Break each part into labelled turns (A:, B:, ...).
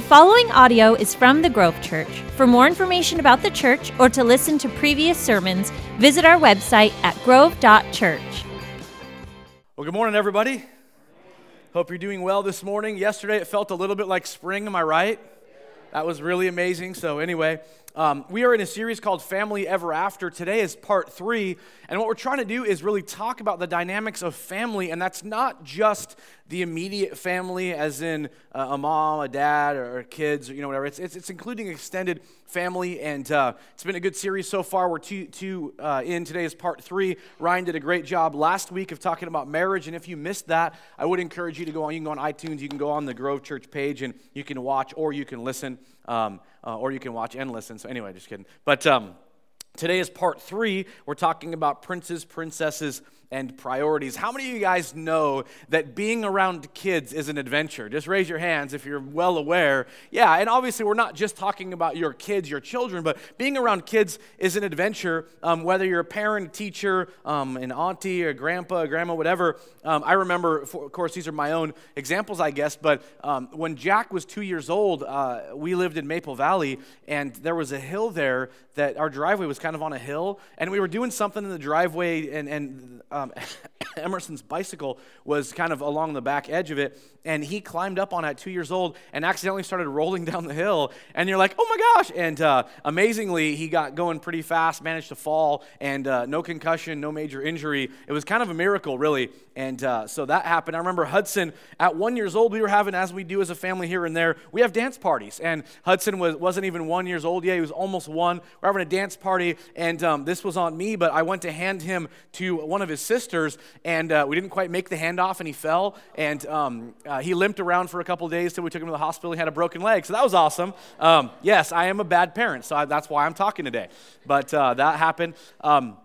A: The following audio is from the Grove Church. For more information about the church or to listen to previous sermons, visit our website at grove.church.
B: Well, good morning, everybody. Hope you're doing well this morning. Yesterday, it felt a little bit like spring, am I right? That was really amazing. So, anyway, um, we are in a series called Family Ever After. Today is part three. And what we're trying to do is really talk about the dynamics of family. And that's not just the immediate family, as in uh, a mom, a dad, or, kids, or you know, whatever. It's, it's, it's including extended family. And uh, it's been a good series so far. We're two, two uh, in. Today is part three. Ryan did a great job last week of talking about marriage. And if you missed that, I would encourage you to go on. You can go on iTunes, you can go on the Grove Church page, and you can watch or you can listen. Um, uh, or you can watch and listen. So, anyway, just kidding. But um, today is part three. We're talking about princes, princesses, and priorities. How many of you guys know that being around kids is an adventure? Just raise your hands if you're well aware. Yeah, and obviously, we're not just talking about your kids, your children, but being around kids is an adventure. Um, whether you're a parent, teacher, um, an auntie, a grandpa, a grandma, whatever. Um, I remember, for, of course, these are my own examples, I guess, but um, when Jack was two years old, uh, we lived in Maple Valley, and there was a hill there that our driveway was kind of on a hill, and we were doing something in the driveway, and, and um, Emerson's bicycle was kind of along the back edge of it, and he climbed up on it two years old and accidentally started rolling down the hill. And you're like, oh my gosh! And uh, amazingly, he got going pretty fast, managed to fall, and uh, no concussion, no major injury. It was kind of a miracle, really. And uh, so that happened. I remember Hudson at one years old. We were having, as we do as a family here and there, we have dance parties. And Hudson was wasn't even one years old yet. He was almost one. We're having a dance party, and um, this was on me. But I went to hand him to one of his sisters, and uh, we didn't quite make the handoff, and he fell. And um, uh, he limped around for a couple days till we took him to the hospital. He had a broken leg, so that was awesome. Um, yes, I am a bad parent, so I, that's why I'm talking today. But uh, that happened. Um,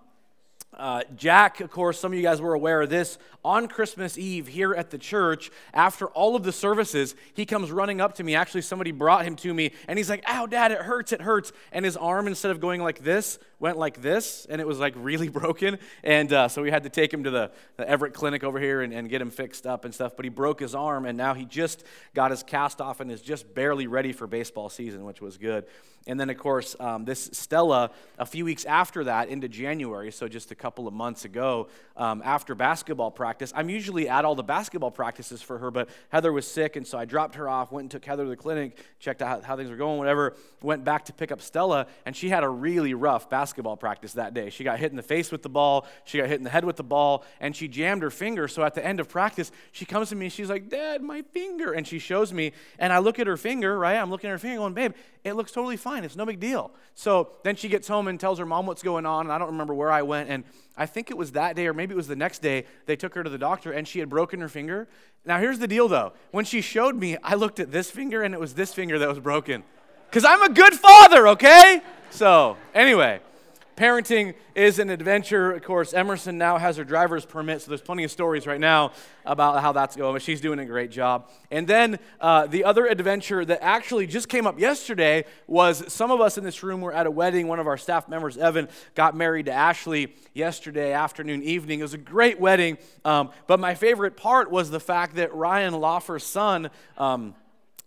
B: uh, Jack, of course, some of you guys were aware of this. On Christmas Eve here at the church, after all of the services, he comes running up to me. Actually, somebody brought him to me, and he's like, Ow, Dad, it hurts, it hurts. And his arm, instead of going like this, went like this, and it was like really broken. And uh, so we had to take him to the, the Everett Clinic over here and, and get him fixed up and stuff. But he broke his arm, and now he just got his cast off and is just barely ready for baseball season, which was good. And then, of course, um, this Stella, a few weeks after that, into January, so just a couple of months ago, um, after basketball practice, I'm usually at all the basketball practices for her, but Heather was sick, and so I dropped her off, went and took Heather to the clinic, checked out how, things were going, whatever, went back to pick up Stella, and she had a really rough basketball practice that day. She got hit in the face with the ball, she got hit in the head with the ball, and she jammed her finger. So at the end of practice, she comes to me, and she's like, Dad, my finger. And she shows me, and I look at her finger, right? I'm looking at her finger going, Babe, it looks totally fine. It's no big deal. So then she gets home and tells her mom what's going on. And I don't remember where I went. And I think it was that day, or maybe it was the next day, they took her to the doctor and she had broken her finger. Now, here's the deal though. When she showed me, I looked at this finger and it was this finger that was broken. Because I'm a good father, okay? So, anyway. Parenting is an adventure. Of course, Emerson now has her driver's permit, so there's plenty of stories right now about how that's going, but she's doing a great job. And then uh, the other adventure that actually just came up yesterday was some of us in this room were at a wedding. One of our staff members, Evan, got married to Ashley yesterday afternoon, evening. It was a great wedding, um, but my favorite part was the fact that Ryan Lawfer's son, um,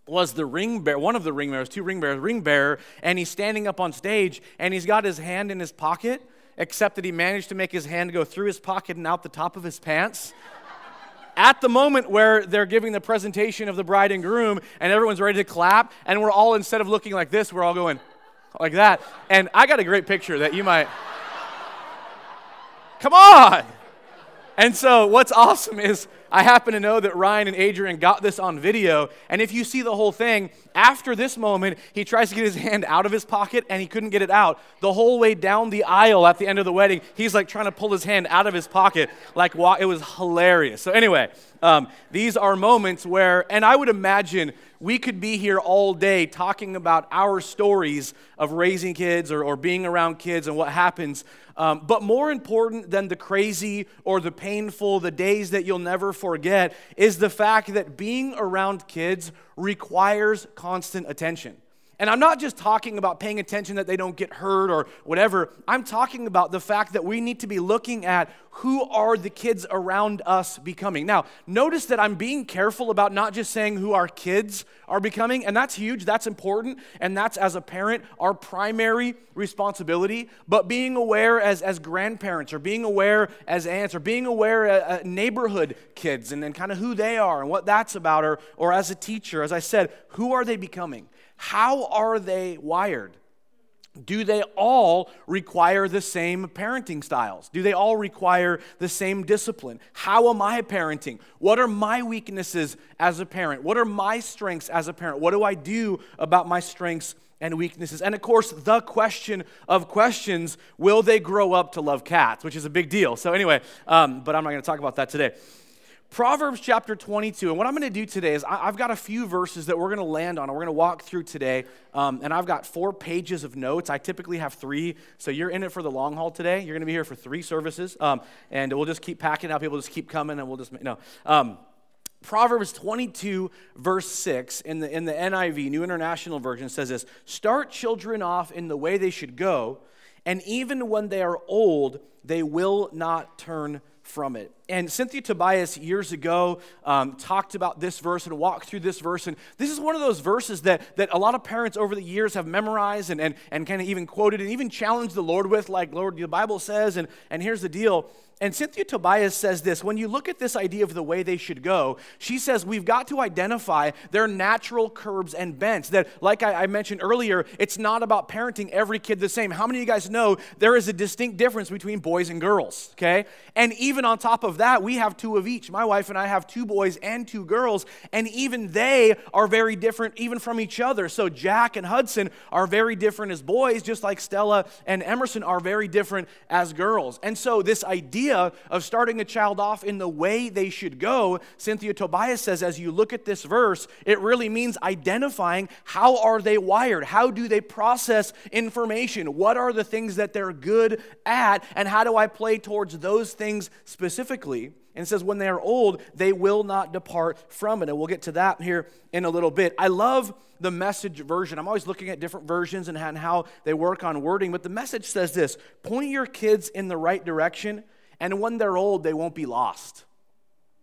B: was the ring bearer, one of the ring bearers, two ring bearers, ring bearer, and he's standing up on stage and he's got his hand in his pocket, except that he managed to make his hand go through his pocket and out the top of his pants. At the moment where they're giving the presentation of the bride and groom and everyone's ready to clap, and we're all, instead of looking like this, we're all going like that. And I got a great picture that you might. Come on! And so, what's awesome is I happen to know that Ryan and Adrian got this on video. And if you see the whole thing, after this moment, he tries to get his hand out of his pocket and he couldn't get it out. The whole way down the aisle at the end of the wedding, he's like trying to pull his hand out of his pocket. Like, it was hilarious. So, anyway, um, these are moments where, and I would imagine we could be here all day talking about our stories of raising kids or, or being around kids and what happens. Um, but more important than the crazy or the painful, the days that you'll never forget, is the fact that being around kids requires constant attention. And I'm not just talking about paying attention that they don't get hurt or whatever. I'm talking about the fact that we need to be looking at who are the kids around us becoming. Now, notice that I'm being careful about not just saying who our kids are becoming, and that's huge, that's important, and that's as a parent our primary responsibility, but being aware as, as grandparents or being aware as aunts or being aware uh, uh neighborhood kids and, and kind of who they are and what that's about, or, or as a teacher, as I said, who are they becoming? How are they wired? Do they all require the same parenting styles? Do they all require the same discipline? How am I parenting? What are my weaknesses as a parent? What are my strengths as a parent? What do I do about my strengths and weaknesses? And of course, the question of questions will they grow up to love cats, which is a big deal. So, anyway, um, but I'm not going to talk about that today. Proverbs chapter 22. And what I'm going to do today is I, have got a few verses that we're going to land on and we're going to walk through today. Um, and I've got four pages of notes. I typically have three. So you're in it for the long haul today. You're going to be here for three services. Um, and we'll just keep packing out. People just keep coming and we'll just, no. Um, Proverbs 22, verse 6, in the, in the NIV, New International Version, says this Start children off in the way they should go, and even when they are old, they will not turn from it. And Cynthia Tobias years ago um, talked about this verse and walked through this verse. And this is one of those verses that, that a lot of parents over the years have memorized and, and, and kind of even quoted and even challenged the Lord with, like, Lord, the Bible says, and, and here's the deal. And Cynthia Tobias says this when you look at this idea of the way they should go, she says we've got to identify their natural curbs and bents. That, like I, I, mentioned earlier, it's not about parenting every kid the same. How many of you guys know there is a distinct difference between boys and girls, okay? And even on top of that, we have two of each. My wife and I have two boys and two girls, and even they are very different, even from each other. So Jack and Hudson are very different as boys, just like Stella and Emerson are very different as girls. And so, this idea idea of starting a child off in the way they should go, Cynthia Tobias says, as you look at this verse, it really means identifying how are they wired? How do they process information? What are the things that they're good at? And how do I play towards those things specifically? And says, when they are old, they will not depart from it. And we'll get to that here in a little bit. I love the message version. I'm always looking at different versions and how they work on wording, but the message says this point your kids in the right direction and when they're old, they won't be lost.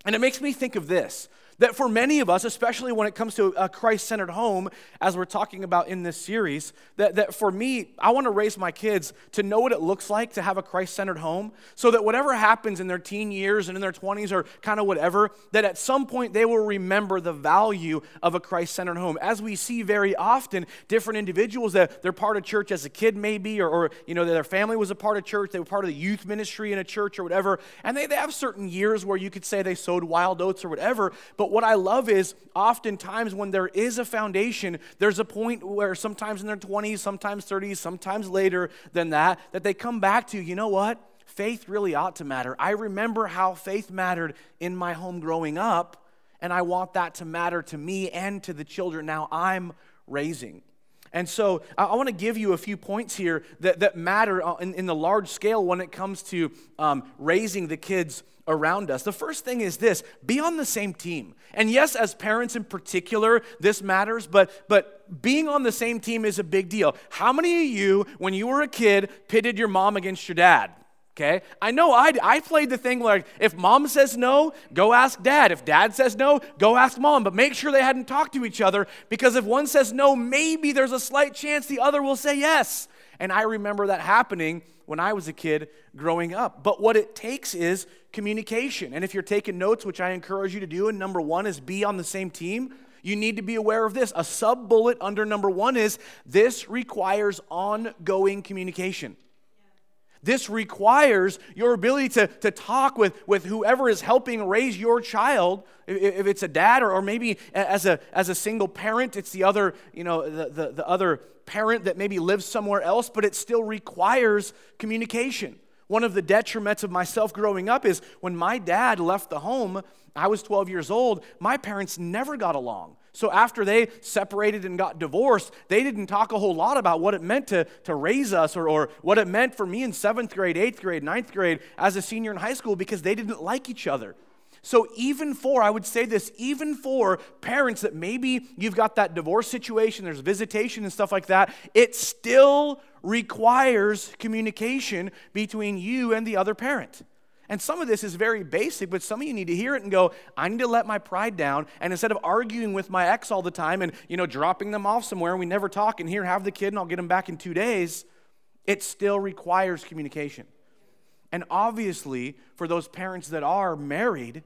B: And it makes me think of this that for many of us, especially when it comes to a Christ centered home, as we're talking about in this series, that, that for me, I want to raise my kids to know what it looks like to have a Christ centered home so that whatever happens in their teen years and in their 20s or kind of whatever, that at some point they will remember the value of a Christ centered home. As we see very often, different individuals that they're part of church as a kid, maybe, or, or you know, their family was a part of church, they were part of the youth ministry in a church or whatever, and they, they have certain years where you could say they sowed wild oats or whatever, but but what I love is oftentimes when there is a foundation, there's a point where sometimes in their 20s, sometimes 30s, sometimes later than that, that they come back to, you know what? Faith really ought to matter. I remember how faith mattered in my home growing up, and I want that to matter to me and to the children now I'm raising. And so I, want to give you a few points here that, that matter in, in the large scale when it comes to um, raising the kids around us. The first thing is this be on the same team. And yes, as parents in particular, this matters, but, but being on the same team is a big deal. How many of you, when you were a kid, pitted your mom against your dad? Okay? I know I, I played the thing like if mom says no, go ask dad. If dad says no, go ask mom. But make sure they hadn't talked to each other because if one says no, maybe there's a slight chance the other will say yes. And I remember that happening when I was a kid growing up. But what it takes is communication. And if you're taking notes, which I encourage you to do, and number one is be on the same team, you need to be aware of this. A sub bullet under number one is this requires ongoing communication. This requires your ability to, to talk with, with whoever is helping raise your child, if it's a dad or, or maybe as a, as a single parent, it's the other, you know, the, the, the other parent that maybe lives somewhere else, but it still requires communication. One of the detriments of myself growing up is when my dad left the home, I was 12 years old, my parents never got along. So after they separated and got divorced, they didn't talk a whole lot about what it meant to, to raise us or, or what it meant for me in seventh grade, eighth grade, ninth grade as a senior in high school because they didn't like each other. So, even for, I would say this, even for parents that maybe you've got that divorce situation, there's visitation and stuff like that, it still requires communication between you and the other parent. And some of this is very basic, but some of you need to hear it and go, I need to let my pride down. And instead of arguing with my ex all the time and, you know, dropping them off somewhere and we never talk and here, have the kid and I'll get him back in two days, it still requires communication. And obviously, for those parents that are married,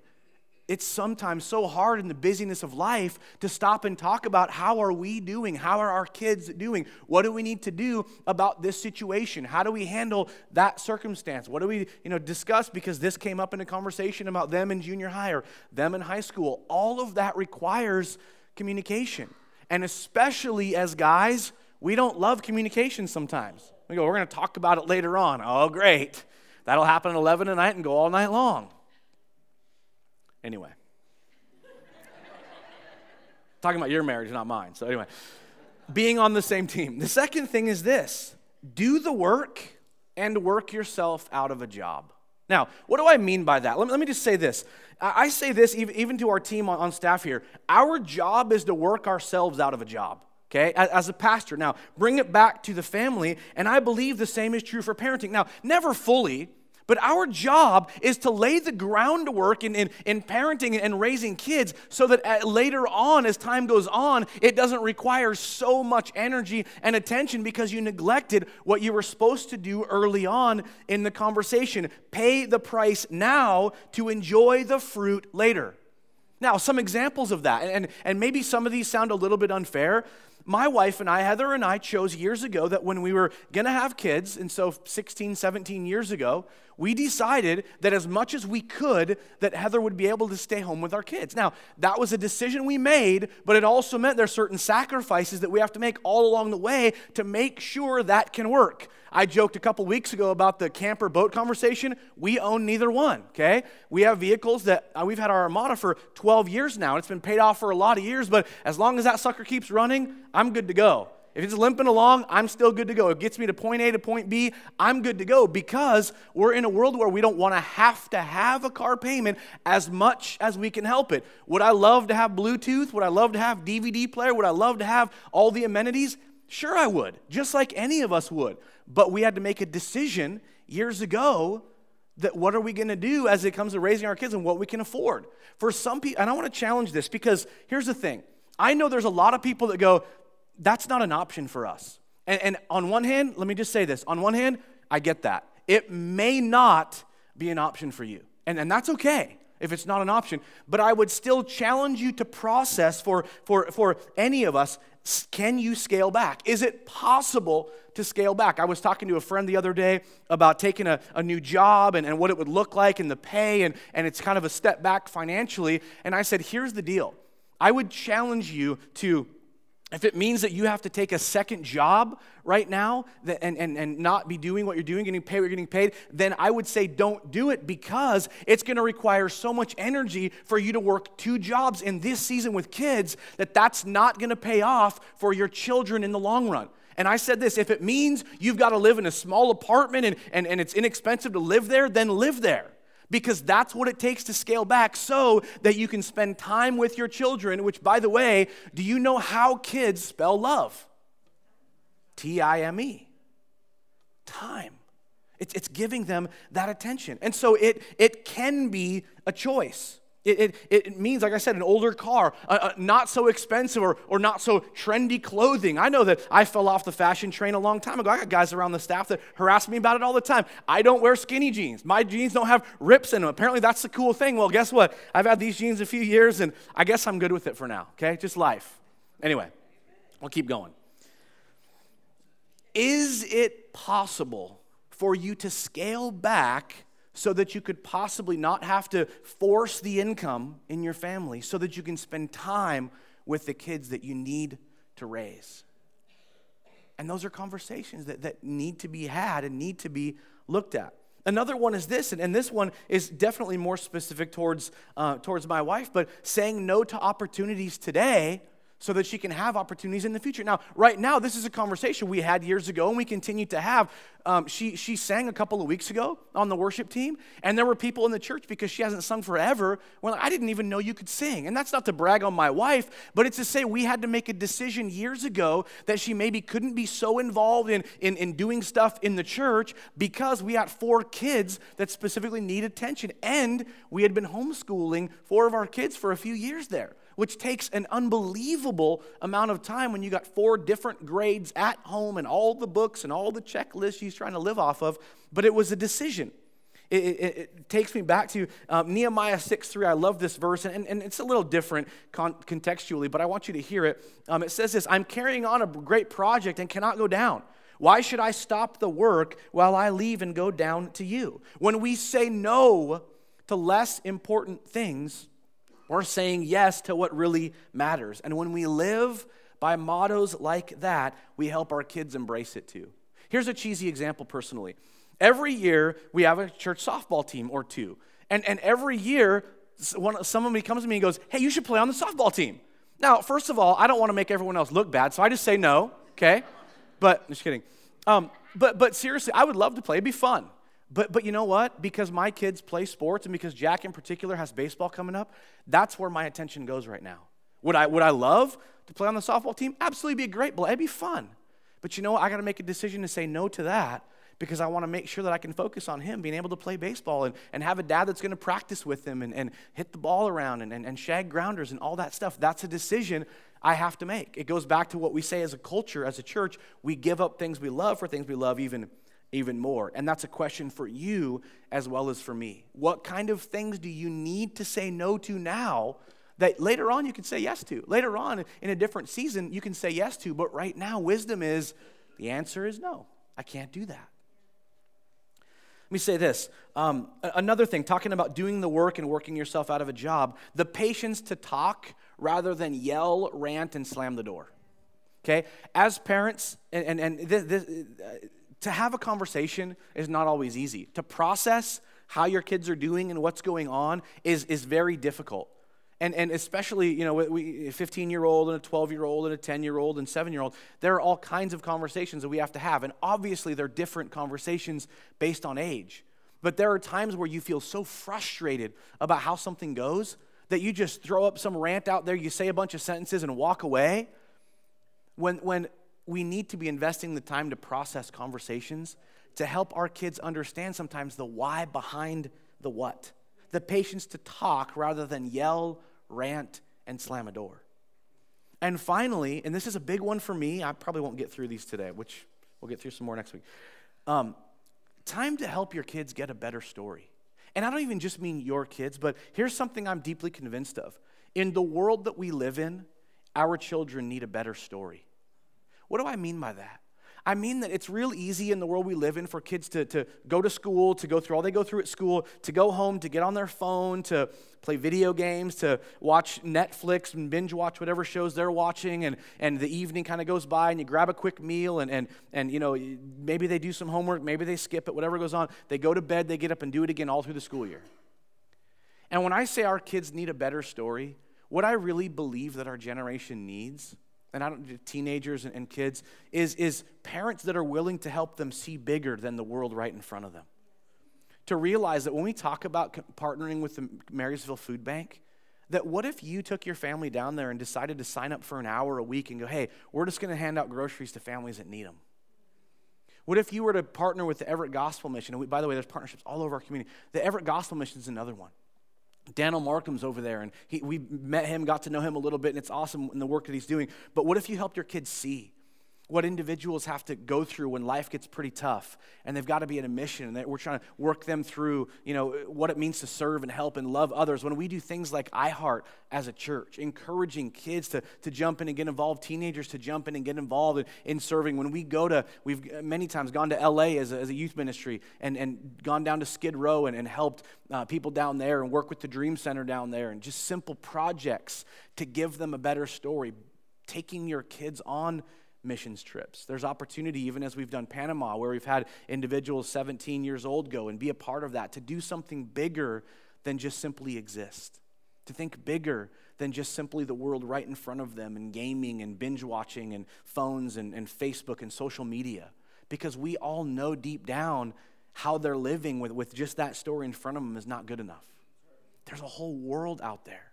B: it's sometimes so hard in the busyness of life to stop and talk about how are we doing? How are our kids doing? What do we need to do about this situation? How do we handle that circumstance? What do we you know discuss? Because this came up in a conversation about them in junior high or them in high school. All of that requires communication. And especially as guys we don't love communication sometimes. We go we're going to talk about it later on. Oh great. That'll happen at 11 at night and go all night long Anyway. Talking about your marriage, not mine. So, anyway, being on the same team. The second thing is this do the work and work yourself out of a job. Now, what do I mean by that? Let me, let me just say this. I say this even, to our team on staff here. Our job is to work ourselves out of a job okay, as a pastor. Now, bring it back to the family, and I believe the same is true for parenting. Now, never fully, but our job is to lay the groundwork in, in, in parenting and raising kids so that at, later on, as time goes on, it doesn't require so much energy and attention because you neglected what you were supposed to do early on in the conversation. Pay the price now to enjoy the fruit later. Now, some examples of that, and, and maybe some of these sound a little bit unfair, my wife and I, Heather and I, chose years ago that when we were going to have kids, and so 16, 17 years ago, we decided that as much as we could, that Heather would be able to stay home with our kids. Now, that was a decision we made, but it also meant there's certain sacrifices that we have to make all along the way to make sure that can work. I joked a couple weeks ago about the camper boat conversation. We own neither one, okay? We have vehicles that uh, we've had our Armada for 12 years now. It's been paid off for a lot of years, but as long as that sucker keeps running, I'm good to go. If it's limping along, I'm still good to go. It gets me to point A to point B, I'm good to go because we're in a world where we don't want to have to have a car payment as much as we can help it. Would I love to have Bluetooth? Would I love to have DVD player? Would I love to have all the amenities? Sure, I would, just like any of us would. But we had to make a decision years ago that what are we going to do as it comes to raising our kids and what we can afford. For some people, and I want to challenge this because here's the thing. I know there's a lot of people that go, that's not an option for us. And, and on one hand, let me just say this on one hand, I get that. It may not be an option for you, and, and that's okay if it's not an option. But I would still challenge you to process for, for, for any of us can you scale back? Is it possible to scale back? I was talking to a friend the other day about taking a, a new job and, and what it would look like and the pay, and, and it's kind of a step back financially. And I said, here's the deal I would challenge you to if it means that you have to take a second job right now and, and, and not be doing what you're doing, getting paid what you're getting paid, then I would say don't do it because it's going to require so much energy for you to work two jobs in this season with kids that that's not going to pay off for your children in the long run. And I said this if it means you've got to live in a small apartment and, and, and it's inexpensive to live there, then live there because that's what it takes to scale back so that you can spend time with your children, which, by the way, do you know how kids spell love? T I M E. Time. It's, it's giving them that attention. And so it, it can be a choice. It, it, it, means, like I said, an older car, not so expensive or, or not so trendy clothing. I know that I fell off the fashion train a long time ago. I got guys around the staff that harass me about it all the time. I don't wear skinny jeans. My jeans don't have rips in them. Apparently, that's the cool thing. Well, guess what? I've had these jeans a few years, and I guess I'm good with it for now, okay? Just life. Anyway, we'll keep going. Is it possible for you to scale back? So that you could possibly not have to force the income in your family, so that you can spend time with the kids that you need to raise. And those are conversations that, that need to be had and need to be looked at. Another one is this, and, and this one is definitely more specific towards, uh, towards my wife, but saying no to opportunities today so that she can have opportunities in the future. Now, right now, this is a conversation we had years ago and we continue to have. Um, she, she sang a couple of weeks ago on the worship team, and there were people in the church because she hasn't sung forever. Well, I didn't even know you could sing. And that's not to brag on my wife, but it's to say we had to make a decision years ago that she maybe couldn't be so involved in, in, in doing stuff in the church because we had four kids that specifically need attention. And we had been homeschooling four of our kids for a few years there which takes an unbelievable amount of time when you got four different grades at home and all the books and all the checklists she's trying to live off of. But it was a decision. It, it, it, takes me back to um, Nehemiah 6 3. I love this verse, and, and it's a little different con- contextually, but I want you to hear it. Um, it says this I'm carrying on a great project and cannot go down. Why should I stop the work while I leave and go down to you? When we say no to less important things, we're saying yes to what really matters. And when we live by mottos like that, we help our kids embrace it too. Here's a cheesy example personally. Every year, we have a church softball team or two. And, and every year, one, someone comes to me and goes, Hey, you should play on the softball team. Now, first of all, I don't want to make everyone else look bad, so I just say no, okay? But, just kidding. Um, but, but seriously, I would love to play. It'd be fun. But, but you know what? Because my kids play sports and because Jack in particular has baseball coming up, that's where my attention goes right now. Would I, would I love to play on the softball team? Absolutely be great, it'd be fun. But you know what? I got to make a decision to say no to that because I want to make sure that I can focus on him being able to play baseball and, and have a dad that's going to practice with him and, and hit the ball around and, and, and shag grounders and all that stuff. That's a decision I have to make. It goes back to what we say as a culture, as a church. We give up things we love for things we love even even more? And that's a question for you as well as for me. What kind of things do you need to say no to now that later on you can say yes to? Later on in a different season, you can say yes to, but right now, wisdom is the answer is no. I can't do that. Let me say this. Um, another thing, talking about doing the work and working yourself out of a job, the patience to talk rather than yell, rant, and slam the door. Okay? As parents, and, and, and this, this, to have a conversation is not always easy. To process how your kids are doing and what's going on is, is very difficult. And, and especially, you know, we, a 15 year old and a 12 year old and a 10 year old and 7 year old, there are all kinds of conversations that we have to have. And obviously, they're different conversations based on age. But there are times where you feel so frustrated about how something goes that you just throw up some rant out there, you say a bunch of sentences and walk away. When, when we need to be investing the time to process conversations to help our kids understand sometimes the why behind the what, the patience to talk rather than yell, rant, and slam a door. And finally, and this is a big one for me, I probably won't get through these today, which we'll get through some more next week. Um, time to help your kids get a better story. And I don't even just mean your kids, but here's something I'm deeply convinced of. In the world that we live in, our children need a better story. What do I mean by that? I mean that it's real easy in the world we live in for kids to, to go to school, to go through all they go through at school, to go home, to get on their phone, to play video games, to watch Netflix and binge watch whatever shows they're watching, and, and the evening kind of goes by and you grab a quick meal and, and, and you know, maybe they do some homework, maybe they skip it, whatever goes on. They go to bed, they get up and do it again all through the school year. And when I say our kids need a better story, what I really believe that our generation needs – and I don't teenagers and, and kids is, is parents that are willing to help them see bigger than the world right in front of them. To realize that when we talk about partnering with the Marysville Food Bank, that what if you took your family down there and decided to sign up for an hour a week and go, hey, we're just going to hand out groceries to families that need them? What if you were to partner with the Everett Gospel Mission? And we, by the way, there's partnerships all over our community. The Everett Gospel Mission is another one. Daniel Markham's over there, and he, we met him, got to know him a little bit, and it's awesome in the work that he's doing. But what if you helped your kids see what individuals have to go through when life gets pretty tough and they've got to be in a mission and we're trying to work them through you know what it means to serve and help and love others. When we do things like iheart as a church encouraging kids to, to jump in and get involved teenagers to jump in and get involved in, in serving. When we go to we've many times gone to la as a, as a youth ministry and, and gone down to skid row and, and helped uh, people down there and work with the dream center down there and just simple projects to give them a better story. Taking your kids on missions trips. There's opportunity, even as we've done Panama, where we've had individuals 17 years old go and be a part of that, to do something bigger than just simply exist, to think bigger than just simply the world right in front of them and gaming and binge watching and phones and, and Facebook and social media. Because we all know deep down how they're living with, with just that story in front of them is not good enough. There's a whole world out there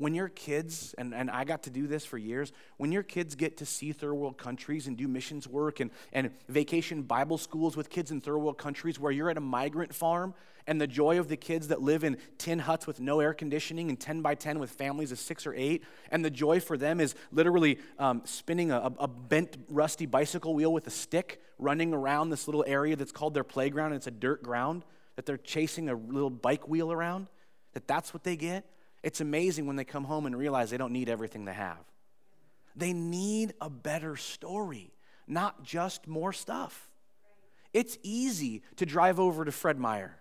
B: when your kids, and, and I got to do this for years, when your kids get to see third world countries and do missions work and, and vacation Bible schools with kids in third world countries where you're at a migrant farm and the joy of the kids that live in tin huts with no air conditioning and 10 by 10 with families of six or eight, and the joy for them is literally um, spinning a, a bent, rusty bicycle wheel with a stick running around this little area that's called their playground and it's a dirt ground that they're chasing a little bike wheel around, that that's what they get it's amazing when they come home and realize they don't need everything they have. They need a better story, not just more stuff. It's easy to drive over to Fred Meyer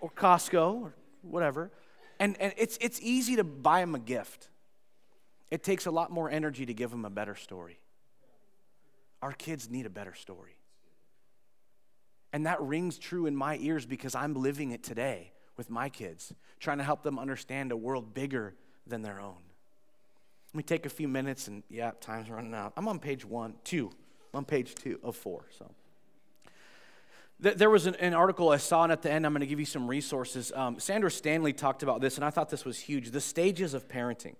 B: or Costco or whatever, and, and it's, it's easy to buy them a gift. It takes a lot more energy to give them a better story. Our kids need a better story. And that rings true in my ears because I'm living it today with my kids, trying to help them understand a world bigger than their own. Let me take a few minutes and, yeah, time's running out. I'm on page one, two. I'm on page two of four, so. There was an, an, article I saw, and at the end, I'm going to give you some resources. Um, Sandra Stanley talked about this, and I thought this was huge the stages of parenting.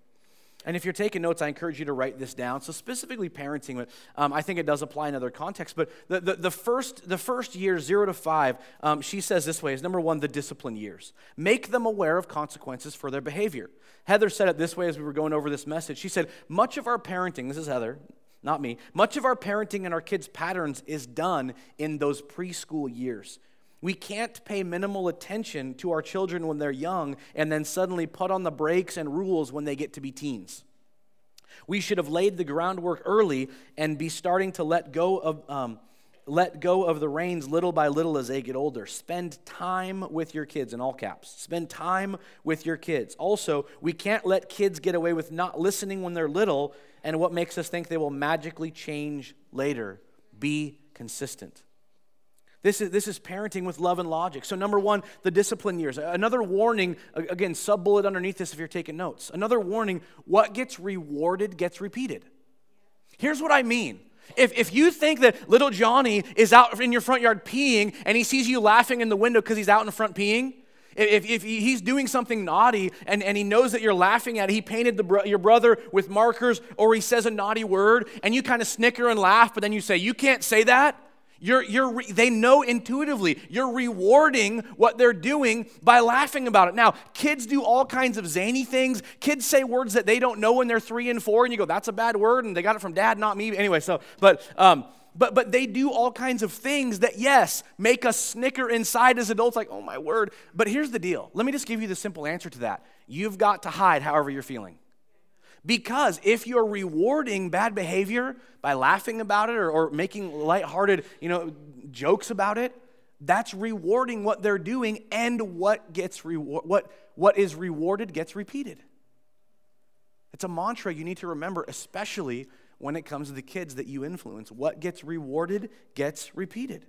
B: And if you're taking notes, I encourage you to write this down. So specifically parenting, um, I think it does apply in other contexts. But the, the, the first, the first year, zero to five, um, she says this way is number one, the discipline years. Make them aware of consequences for their behavior. Heather said it this way as we were going over this message. She said, much of our parenting, this is Heather, not me, much of our parenting and our kids' patterns is done in those preschool years. We can't pay minimal attention to our children when they're young and then suddenly put on the brakes and rules when they get to be teens. We should have laid the groundwork early and be starting to let go of. Um, let go of the reins little by little as they get older. Spend time with your kids in all caps. Spend time with your kids. Also, we can't let kids get away with not listening when they're little and what makes us think they will magically change later. Be consistent. This is, this is parenting with love and logic. So, number one, the discipline years. Another warning, again, sub bullet underneath this if you're taking notes. Another warning what gets rewarded gets repeated. Here's what I mean. If, if you think that little Johnny is out in your front yard peeing and he sees you laughing in the window because he's out in front peeing, if, if he's doing something naughty and, and he knows that you're laughing at it, he painted the, your brother with markers or he says a naughty word and you kind of snicker and laugh, but then you say, You can't say that you're, you're, they know intuitively. You're rewarding what they're doing by laughing about it. Now, kids do all kinds of zany things. Kids say words that they don't know when they're three and four, and you go, that's a bad word, and they got it from dad, not me. Anyway, so, but, um, but, but they do all kinds of things that, yes, make us snicker inside as adults, like, oh my word. But here's the deal. Let me just give you the simple answer to that. You've got to hide however you're feeling. Because if you're rewarding bad behavior by laughing about it or, or making lighthearted, you know, jokes about it, that's rewarding what they're doing, and what gets reward, what, what is rewarded gets repeated. It's a mantra you need to remember, especially when it comes to the kids that you influence. What gets rewarded gets repeated.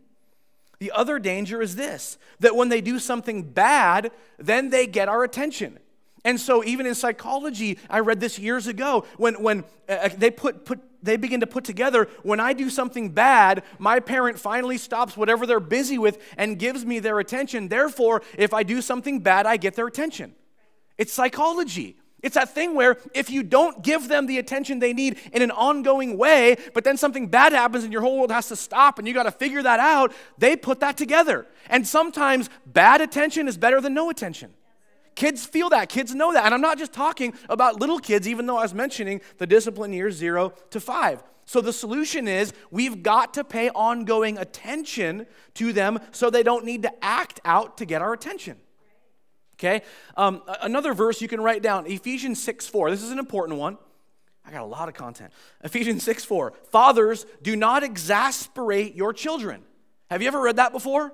B: The other danger is this that when they do something bad, then they get our attention. And so, even in psychology, I read this years ago when, when uh, uh, they, put, put, they begin to put together when I do something bad, my parent finally stops whatever they're busy with and gives me their attention. Therefore, if I do something bad, I get their attention. It's psychology. It's that thing where if you don't give them the attention they need in an ongoing way, but then something bad happens and your whole world has to stop and you got to figure that out, they put that together. And sometimes bad attention is better than no attention. Kids feel that. Kids know that. And I'm not just talking about little kids, even though I was mentioning the discipline years zero to five. So the solution is we've got to pay ongoing attention to them so they don't need to act out to get our attention. Okay? Um, another verse you can write down Ephesians 6 4. This is an important one. I got a lot of content. Ephesians 6 4. Fathers, do not exasperate your children. Have you ever read that before?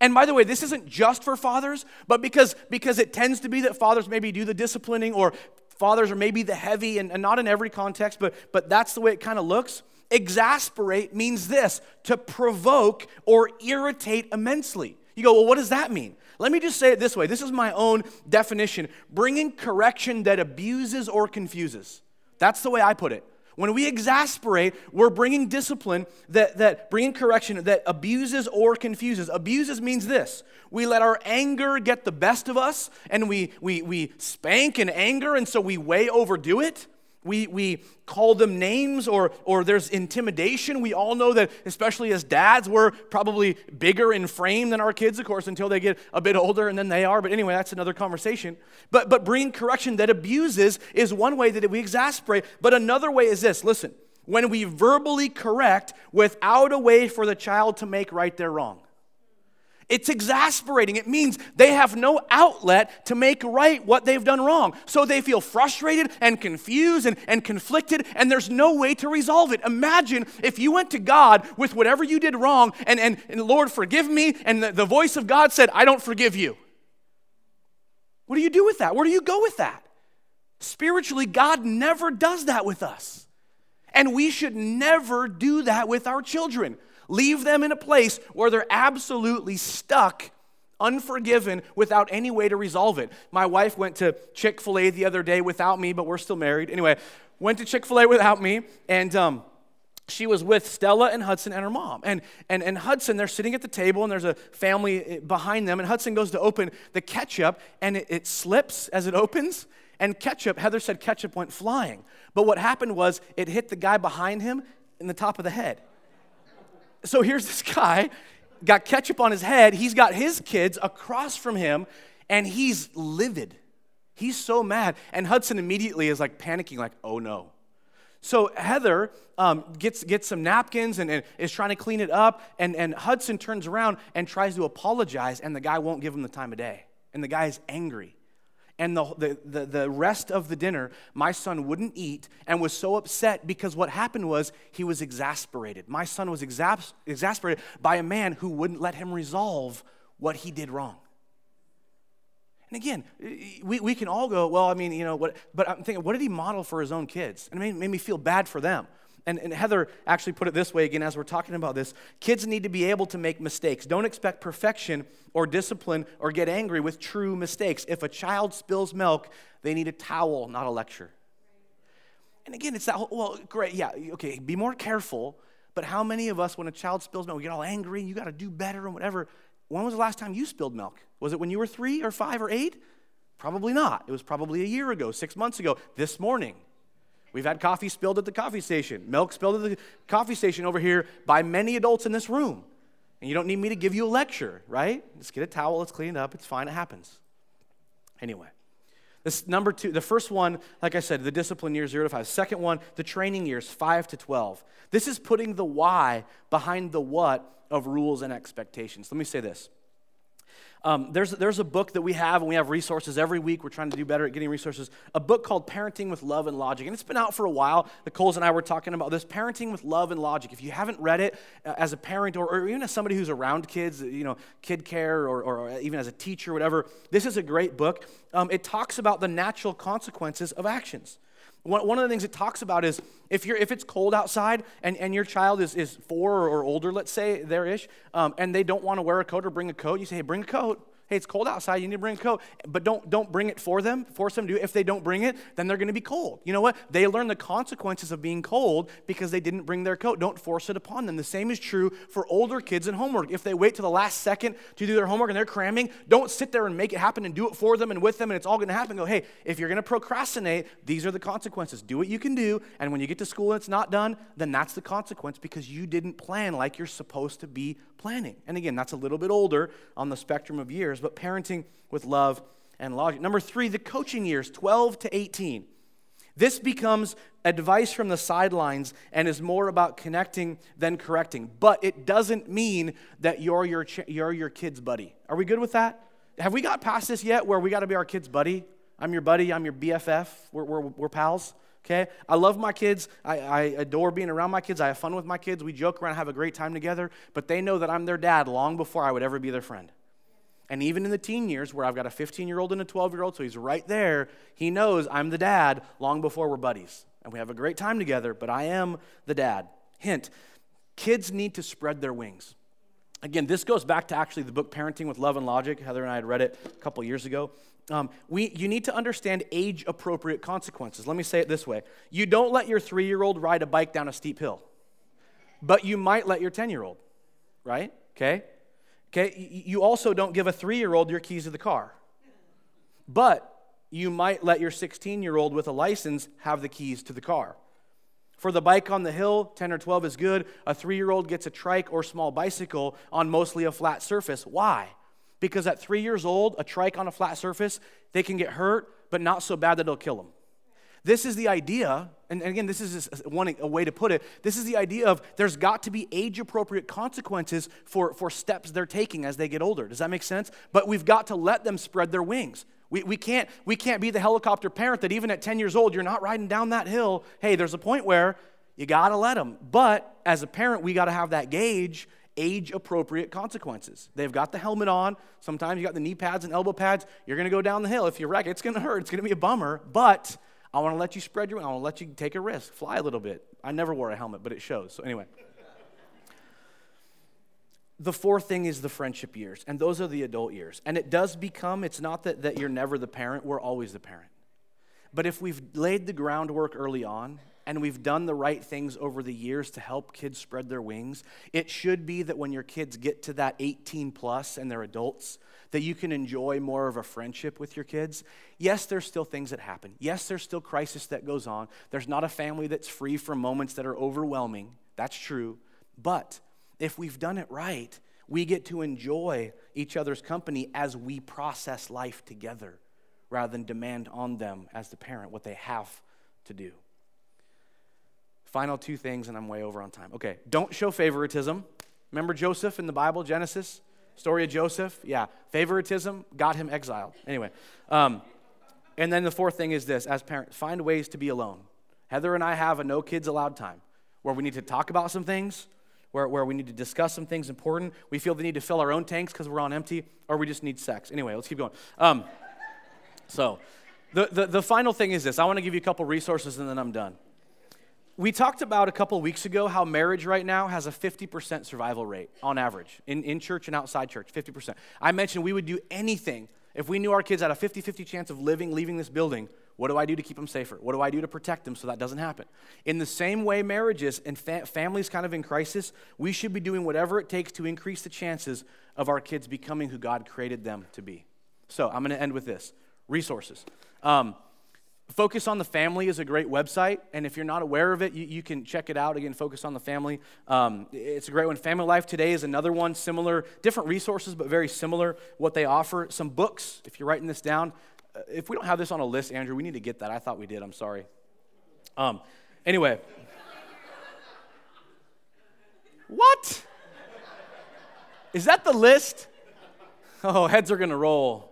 B: And by the way, this isn't just for fathers, but because, because it tends to be that fathers maybe do the disciplining or fathers are maybe the heavy, and, and not in every context, but, but that's the way it kind of looks. Exasperate means this to provoke or irritate immensely. You go, well, what does that mean? Let me just say it this way this is my own definition bringing correction that abuses or confuses. That's the way I put it. When we exasperate, we're bringing discipline that, that bringing correction that abuses or confuses. Abuses means this we let our anger get the best of us and we, we, we spank in anger, and so we way overdo it. We, we call them names or, or there's intimidation. We all know that, especially as dads, we're probably bigger in frame than our kids, of course, until they get a bit older, and then they are. But anyway, that's another conversation. But, but bringing correction that abuses is one way that we exasperate. But another way is this listen, when we verbally correct without a way for the child to make right their wrong. It's exasperating. It means they have no outlet to make right what they've done wrong. So they feel frustrated and confused and, and conflicted, and there's no way to resolve it. Imagine if you went to God with whatever you did wrong, and, and, and Lord, forgive me, and the, the voice of God said, I don't forgive you. What do you do with that? Where do you go with that? Spiritually, God never does that with us. And we should never do that with our children. Leave them in a place where they're absolutely stuck, unforgiven, without any way to resolve it. My wife went to Chick fil A the other day without me, but we're still married. Anyway, went to Chick fil A without me, and, um, she was with Stella and Hudson and her mom. And, and, and Hudson, they're sitting at the table, and there's a family eh, behind them. And Hudson goes to open the ketchup, and it, it slips as it opens. And ketchup, Heather said ketchup went flying. But what happened was it hit the guy behind him in the top of the head so here's this guy, got ketchup on his head. He's got his kids across from him, and he's livid. He's so mad. And Hudson immediately is like panicking, like, oh no. So Heather um, gets, gets some napkins and, and, is trying to clean it up. And, and Hudson turns around and tries to apologize, and the guy won't give him the time of day. And the guy is angry and the, the, the, the, rest of the dinner, my son wouldn't eat and was so upset because what happened was he was exasperated. My son was exas- exasperated by a man who wouldn't let him resolve what he did wrong. And again, we, we can all go, well, I mean, you know, what, but I'm thinking, what did he model for his own kids? And it made, made me feel bad for them. And, and Heather actually put it this way again as we're talking about this kids need to be able to make mistakes. Don't expect perfection or discipline or get angry with true mistakes. If a child spills milk, they need a towel, not a lecture. And again, it's that well, great, yeah, okay, be more careful. But how many of us, when a child spills milk, we get all angry, and you got to do better and whatever. When was the last time you spilled milk? Was it when you were three or five or eight? Probably not. It was probably a year ago, six months ago, this morning. We've had coffee spilled at the coffee station, milk spilled at the coffee station over here by many adults in this room. And you don't need me to give you a lecture, right? Just get a towel, let's clean it up. It's fine, it happens. Anyway, this number two, the first one, like I said, the discipline years zero to five. Second one, the training years five to 12. This is putting the why behind the what of rules and expectations. Let me say this um, there's, there's a book that we have, and we have resources every week. We're trying to do better at getting resources. A book called Parenting with Love and Logic. And it's been out for a while. Nicole's and I were talking about this Parenting with Love and Logic. If you haven't read it uh, as a parent or, or, even as somebody who's around kids, you know, kid care or, or even as a teacher, whatever, this is a great book. Um, it talks about the natural consequences of actions. One, of the things it talks about is if, you're, if it's cold outside and, and your child is, is four or older, let's say, there ish, um, and they don't want to wear a coat or bring a coat, you say, hey, bring a coat hey, it's cold outside, you need to bring a coat. But don't, don't bring it for them, force them to do it. If they don't bring it, then they're going to be cold. You know what? They learn the consequences of being cold because they didn't bring their coat. Don't force it upon them. The same is true for older kids and homework. If they wait to the last second to do their homework and they're cramming, don't sit there and make it happen and do it for them and with them and it's all going to happen. Go, hey, if you're going to procrastinate, these are the consequences. Do what you can do. And when you get to school and it's not done, then that's the consequence because you didn't plan like you're supposed to be planning. And again, that's a little bit older on the spectrum of years, but parenting with love and logic. Number three, the coaching years, 12 to 18. This becomes advice from the sidelines and is more about connecting than correcting. But it doesn't mean that you're your, you're your kid's buddy. Are we good with that? Have we got past this yet where we got to be our kid's buddy? I'm your buddy, I'm your BFF, we're, we're, we're pals? okay? I love my kids. I, I, adore being around my kids. I have fun with my kids. We joke around, have a great time together. But they know that I'm their dad long before I would ever be their friend. And even in the teen years, where I've got a 15 year old and a 12 year old, so he's right there, he knows I'm the dad long before we're buddies. And we have a great time together, but I am the dad. Hint kids need to spread their wings. again, this goes back to actually the book Parenting with Love and Logic. Heather and I had read it a couple years ago. Um, we, you need to understand age appropriate consequences. Let me say it this way You don't let your three year old ride a bike down a steep hill, but you might let your 10 year old, right? Okay? Okay? You also don't give a three year old your keys to the car, but you might let your 16 year old with a license have the keys to the car. For the bike on the hill, 10 or 12 is good. A three year old gets a trike or small bicycle on mostly a flat surface. Why? Because at three years old, a trike on a flat surface, they can get hurt, but not so bad that it'll kill them. This is the idea, and again, this is one a way to put it. This is the idea of there's got to be age appropriate consequences for, for steps they're taking as they get older. Does that make sense? But we've got to let them spread their wings. We, we, can't, we can't be the helicopter parent that even at 10 years old, you're not riding down that hill. Hey, there's a point where you got to let them. But as a parent, we got to have that gauge, age appropriate consequences. They've got the helmet on. Sometimes you got the knee pads and elbow pads. You're going to go down the hill. If you wreck, it's going to hurt. It's going to be a bummer. But I want to let you spread your, I want to let you take a risk, fly a little bit. I never wore a helmet, but it shows. So, anyway. The fourth thing is the friendship years, and those are the adult years. And it does become, it's not that, that you're never the parent, we're always the parent. But if we've laid the groundwork early on and we've done the right things over the years to help kids spread their wings, it should be that when your kids get to that 18 plus and they're adults, that you can enjoy more of a friendship with your kids. Yes, there's still things that happen. Yes, there's still crisis that goes on. There's not a family that's free from moments that are overwhelming. That's true. But if we've done it right, we get to enjoy each other's company as we process life together rather than demand on them as the parent what they have to do. Final two things, and I'm way over on time. Okay, don't show favoritism. Remember Joseph in the Bible, Genesis? Story of Joseph? Yeah, favoritism got him exiled. Anyway, um, and then the fourth thing is this as parents, find ways to be alone. Heather and I have a no kids allowed time where we need to talk about some things where, where we need to discuss some things important. We feel the need to fill our own tanks because we're on empty, or we just need sex. Anyway, let's keep going. Um, so, the, the, the final thing is this I want to give you a couple resources and then I'm done. We talked about a couple weeks ago how marriage right now has a 50% survival rate on average in, in church and outside church, 50%. I mentioned we would do anything if we knew our kids had a 50 50 chance of living, leaving this building what do I do to keep them safer? What do I do to protect them so that doesn't happen? In the same way, marriages and fa- families kind of in crisis, we should be doing whatever it takes to increase the chances of our kids becoming who God created them to be. So I'm going to end with this resources. Um, Focus on the Family is a great website, and if you're not aware of it, you, you can check it out. Again, Focus on the Family. Um, it's a great one. Family Life Today is another one, similar, different resources, but very similar what they offer. Some books, if you're writing this down, uh, if we don't have this on a list, Andrew, we need to get that. I thought we did. I'm sorry. Um, anyway. what? Is that the list? Oh, heads are going to roll.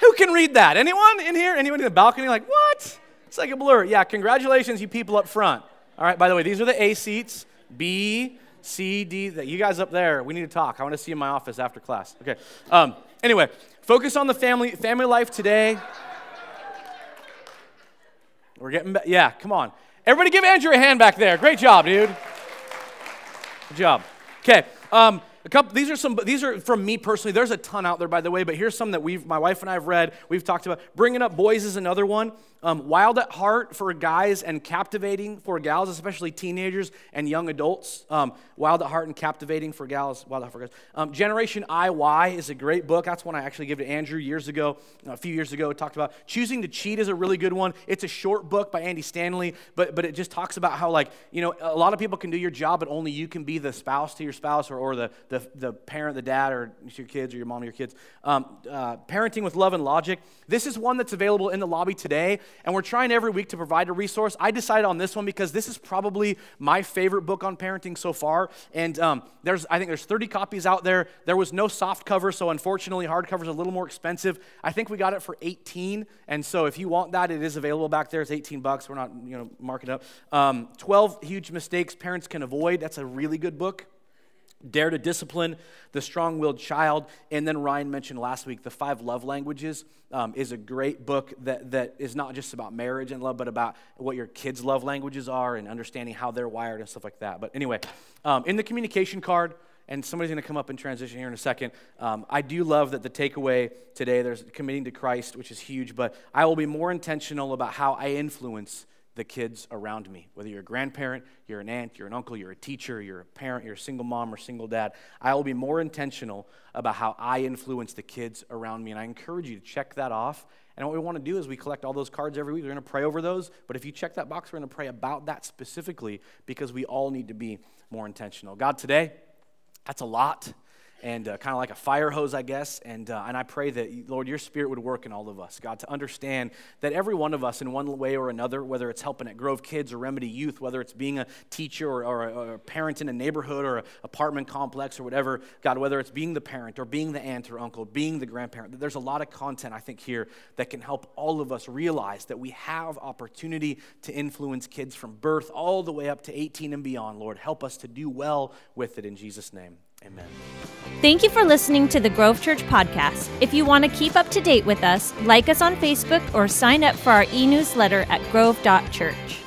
B: Who can read that? Anyone in here? Anyone in the balcony? Like, what? It's like a blur. Yeah, congratulations, you people up front. All right, by the way, these are the A seats. B, C, D. That You guys up there, we need to talk. I want to see you in my office after class. Okay. Um, anyway, Focus on the family, family life today. We're getting back. Yeah, come on. Everybody give Andrew a hand back there. Great job, dude. Good job. Okay. Um, a couple, these are some. These are from me personally. There's a ton out there, by the way. But here's some that we've, my wife and I have read. We've talked about. Bringing up boys is another one. Um, wild at heart for guys and captivating for gals, especially teenagers and young adults. Um, wild at heart and captivating for gals. Wild at heart for guys. Um, Generation IY is a great book. That's one I actually gave to Andrew years ago, a few years ago. Talked about choosing to cheat is a really good one. It's a short book by Andy Stanley, but but it just talks about how like you know a lot of people can do your job, but only you can be the spouse to your spouse or, or the, the the parent, the dad, or your kids or your mom or your kids. Um, uh, parenting with love and logic. This is one that's available in the lobby today and we're trying every week to provide a resource. I decided on this one because this is probably my favorite book on parenting so far. And um, there's, I think there's 30 copies out there. There was no soft cover, so unfortunately, hardcover is a little more expensive. I think we got it for 18, and so if you want that, it is available back there. It's 18 bucks. We're not, you know, marking up. Um, 12 huge mistakes parents can avoid. That's a really good book. Dare to Discipline the Strong Willed Child. And then Ryan mentioned last week the Five Love Languages um, is a great book that, that is not just about marriage and love, but about what your kids' love languages are and understanding how they're wired and stuff like that. But anyway, um, in the communication card, and somebody's going to come up and transition here in a second. Um, I do love that the takeaway today, there's committing to Christ, which is huge, but I will be more intentional about how I influence the kids around me. Whether you're a grandparent, you're an aunt, you're an uncle, you're a teacher, you're a parent, you're a single mom or single dad, I will be more intentional about how I influence the kids around me. And I encourage you to check that off. And what we want to do is we collect all those cards every week. We're going to pray over those. But if you check that box, we're going to pray about that specifically because we all need to be more intentional. God, today, that's a lot and uh, kind of like a fire hose, I guess. And, uh, and I pray that, Lord, your spirit would work in all of us, God, to understand that every one of us, in one way or another, whether it's helping at Grove Kids or Remedy Youth, whether it's being a teacher or, or, a, or a, parent in a neighborhood or an apartment complex or whatever, God, whether it's being the parent or being the aunt or uncle, being the grandparent, there's a lot of content, I think, here that can help all of us realize that we have opportunity to influence kids from birth all the way up to 18 and beyond. Lord, help us to do well with it in Jesus' name. Amen.
A: Thank you for listening to the Grove Church podcast. If you want to keep up to date with us, like us on Facebook or sign up for our e newsletter at grove.church.